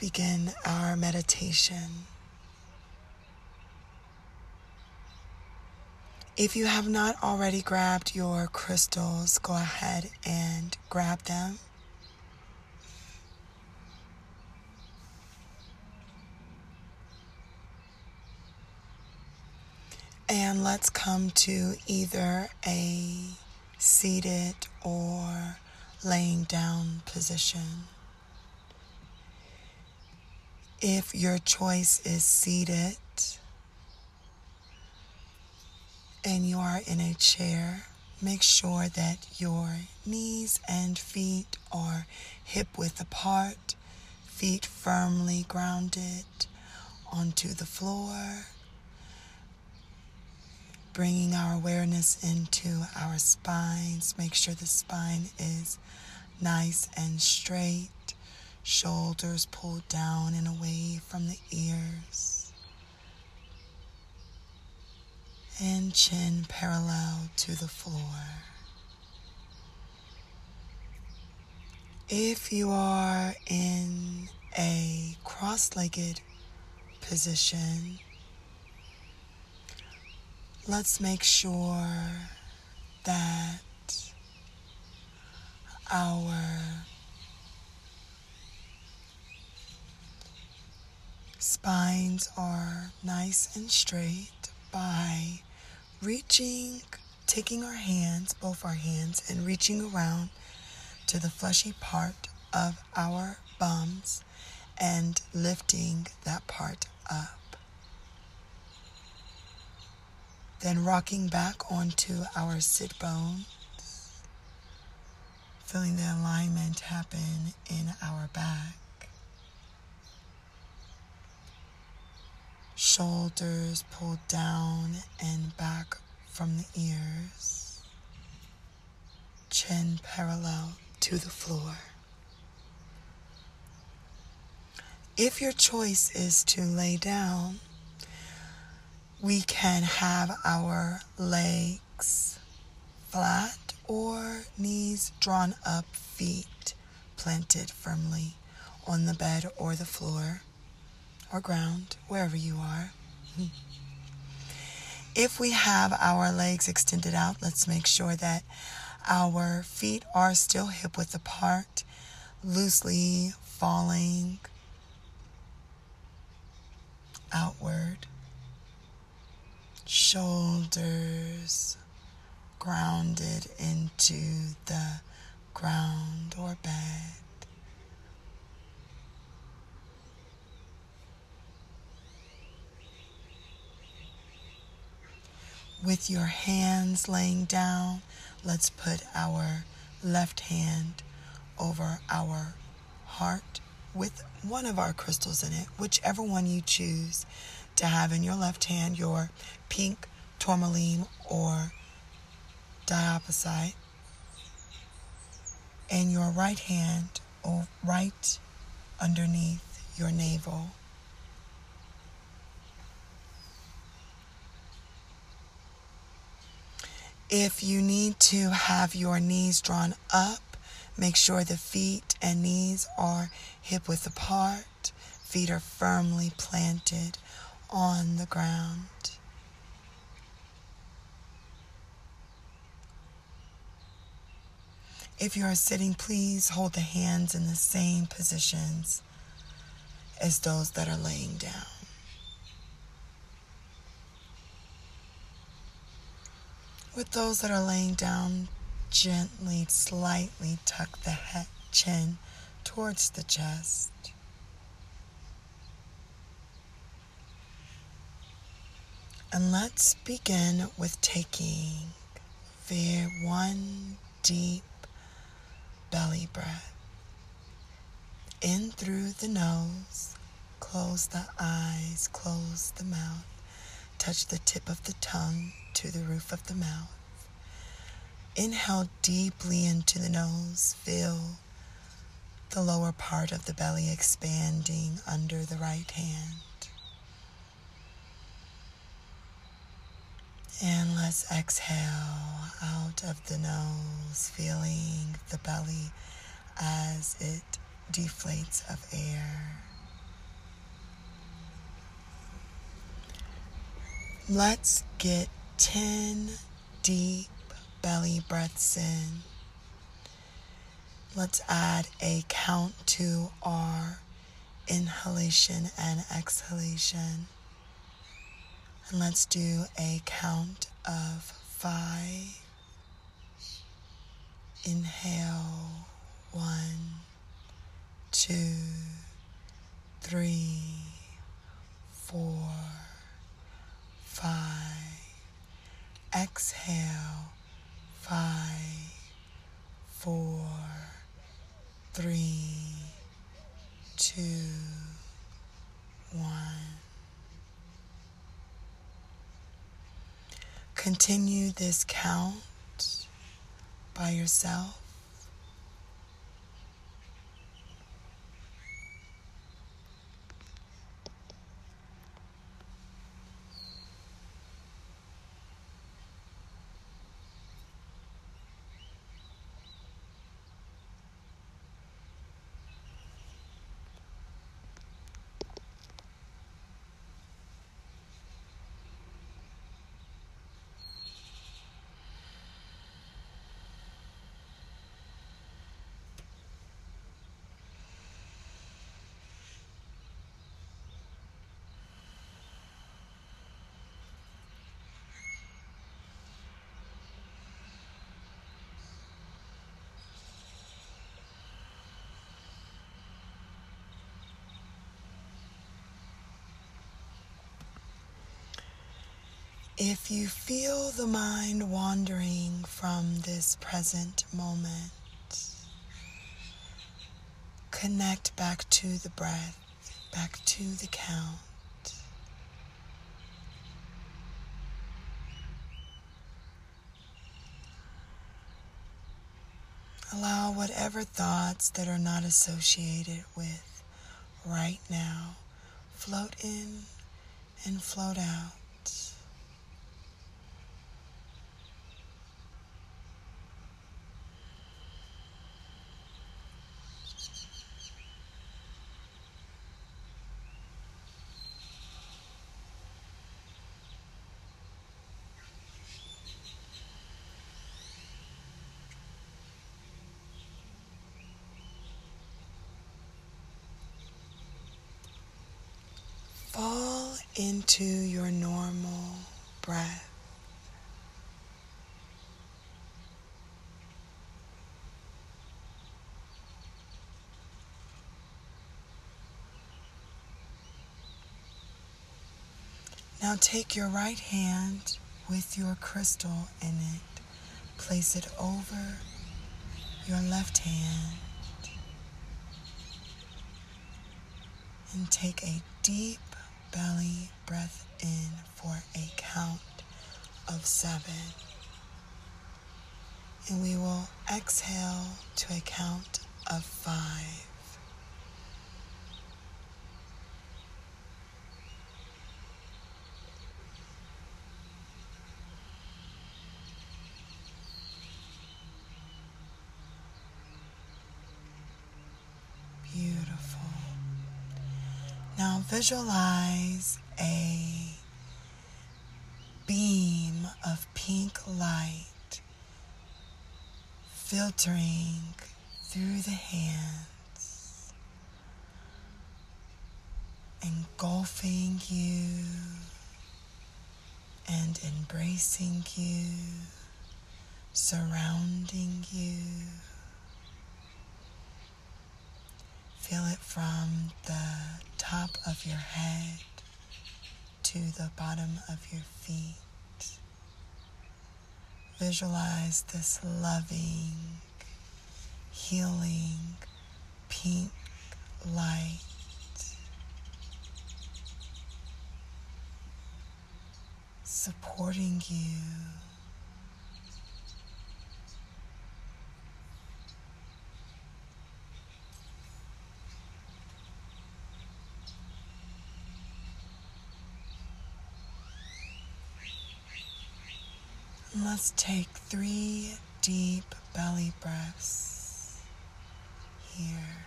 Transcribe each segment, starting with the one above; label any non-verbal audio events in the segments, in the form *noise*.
begin our meditation. If you have not already grabbed your crystals, go ahead and grab them. And let's come to either a seated or laying down position. If your choice is seated and you are in a chair, make sure that your knees and feet are hip width apart, feet firmly grounded onto the floor. Bringing our awareness into our spines. Make sure the spine is nice and straight shoulders pulled down and away from the ears, and chin parallel to the floor. If you are in a cross legged position, let's make sure that our spines are nice and straight by reaching, taking our hands, both our hands, and reaching around to the fleshy part of our bums and lifting that part up. Then rocking back onto our sit bones, feeling the alignment happen in our back. Shoulders pulled down and back from the ears, chin parallel to the floor. If your choice is to lay down, we can have our legs flat or knees drawn up, feet planted firmly on the bed or the floor or ground, wherever you are. *laughs* If we have our legs extended out, let's make sure that our feet are still hip width apart, loosely falling outward. Shoulders grounded into the ground or bed. With your hands laying down, let's put our left hand over our heart with one of our crystals in it, whichever one you choose to have in your left hand, your pink tourmaline or diopside, and your right hand right underneath your navel. If you need to have your knees drawn up, make sure the feet and knees are hip width apart. Feet are firmly planted on the ground. If you are sitting, please hold the hands in the same positions as those that are laying down. With those that are laying down, gently, slightly tuck the head, chin towards the chest. And let's begin with taking very one deep belly breath. In through the nose, close the eyes, close the mouth, touch the tip of the tongue to the roof of the mouth. Inhale deeply into the nose. Feel the lower part of the belly expanding under the right hand. And let's exhale out of the nose, feeling the belly as it deflates of air. Let's get 10 deep belly breaths in. Let's add a count to our inhalation and exhalation. And let's do a count of five. Inhale, one, two, three, four, five. Exhale, five, four, three, two, one. Continue this count by yourself. If you feel the mind wandering from this present moment, connect back to the breath, back to the count. Allow whatever thoughts that are not associated with right now float in and float out. Into your normal breath. Now take your right hand with your crystal in it, place it over your left hand, and take a deep belly breath in for a count of seven. And we will exhale to a count of five. Beautiful. Now visualize a beam of pink light filtering through the hands, engulfing you and embracing you, surrounding you. Feel it from the top of your head to the bottom of your feet. Visualize this loving, healing, pink light. Supporting you Let's take three deep belly breaths here.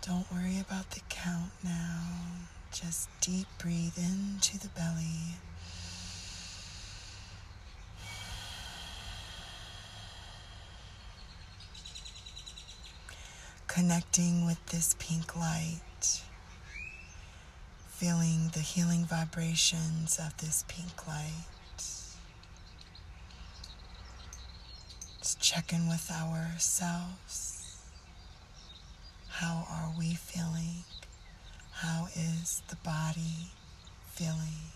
Don't worry about the count now. Just deep breathe into the belly. Connecting with this pink light. Feeling the healing vibrations of this pink light. Just checking with ourselves. How are we feeling? How is the body feeling?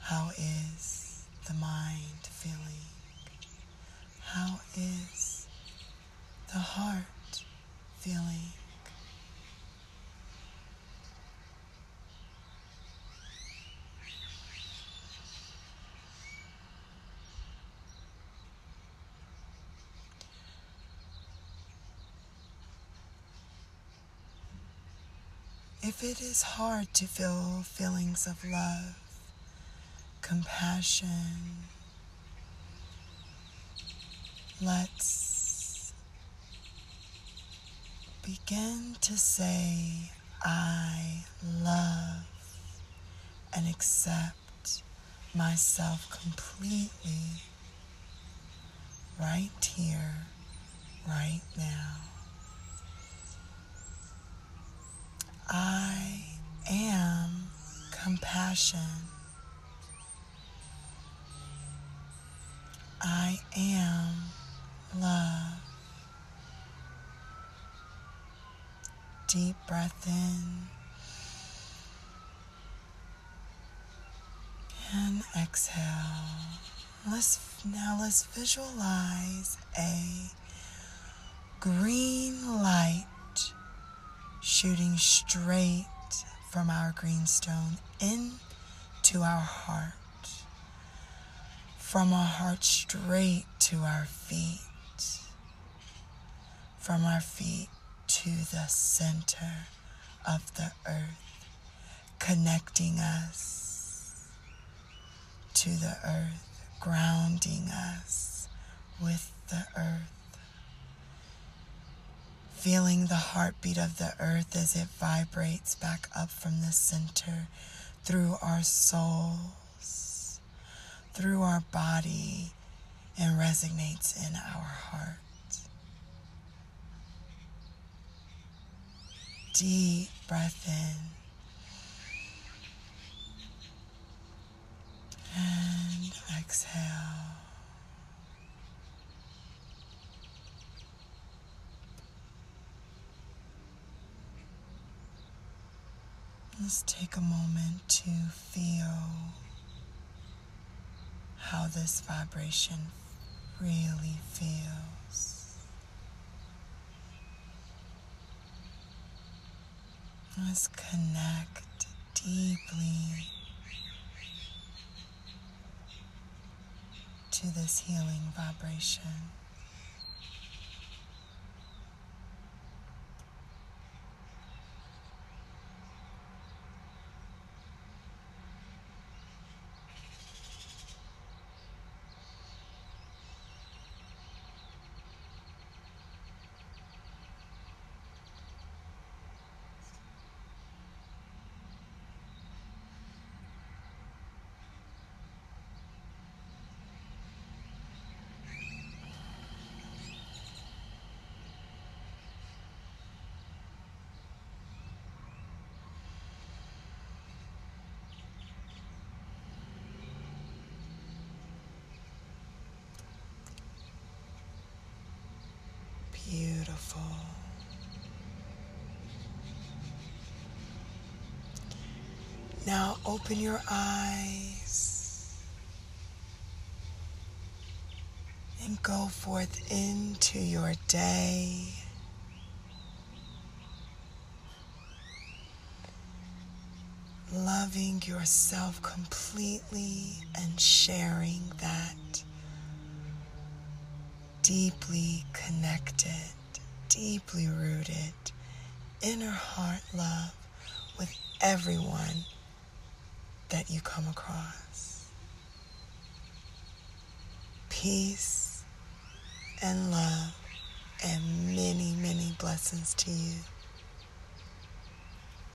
How is the mind feeling? How is the heart feeling? If it is hard to feel feelings of love, compassion, let's begin to say, I love and accept myself completely right here, right now. I am compassion. I am love. Deep breath in and exhale. Let's now let's visualize a green light shooting straight from our greenstone into our heart, from our heart straight to our feet, from our feet to the center of the earth, connecting us to the earth, grounding us with the earth feeling the heartbeat of the earth as it vibrates back up from the center through our soles, through our body, and resonates in our heart. Deep breath in. And exhale. Let's take a moment to feel how this vibration really feels. Let's connect deeply to this healing vibration. Beautiful. Now open your eyes and go forth into your day. Loving yourself completely and sharing that deeply connected, deeply rooted inner heart love with everyone that you come across. Peace and love and many, many blessings to you.